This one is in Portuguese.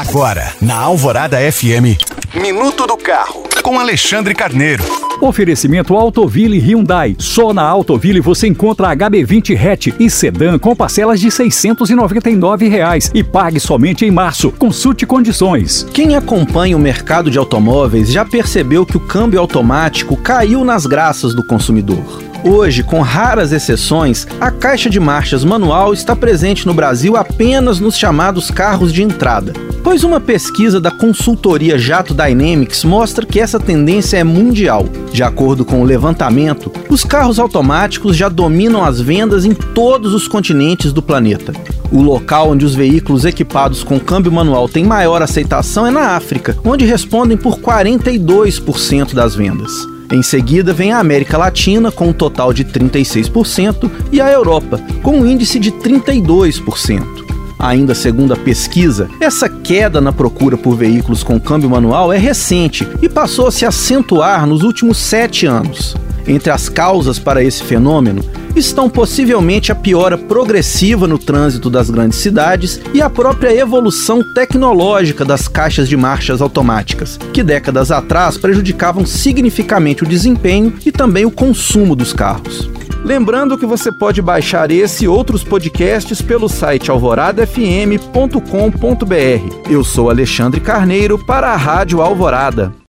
Agora, na Alvorada FM, Minuto do Carro, com Alexandre Carneiro. Oferecimento Autoville Hyundai. Só na Autoville você encontra HB20 hatch e sedã com parcelas de 699 reais e pague somente em março. Consulte condições. Quem acompanha o mercado de automóveis já percebeu que o câmbio automático caiu nas graças do consumidor. Hoje, com raras exceções, a caixa de marchas manual está presente no Brasil apenas nos chamados carros de entrada. Pois uma pesquisa da consultoria Jato Dynamics mostra que essa tendência é mundial. De acordo com o levantamento, os carros automáticos já dominam as vendas em todos os continentes do planeta. O local onde os veículos equipados com câmbio manual têm maior aceitação é na África, onde respondem por 42% das vendas. Em seguida vem a América Latina, com um total de 36%, e a Europa, com um índice de 32%. Ainda segundo a pesquisa, essa queda na procura por veículos com câmbio manual é recente e passou a se acentuar nos últimos sete anos. Entre as causas para esse fenômeno estão possivelmente a piora progressiva no trânsito das grandes cidades e a própria evolução tecnológica das caixas de marchas automáticas, que décadas atrás prejudicavam significativamente o desempenho e também o consumo dos carros. Lembrando que você pode baixar esse e outros podcasts pelo site alvoradafm.com.br. Eu sou Alexandre Carneiro para a Rádio Alvorada.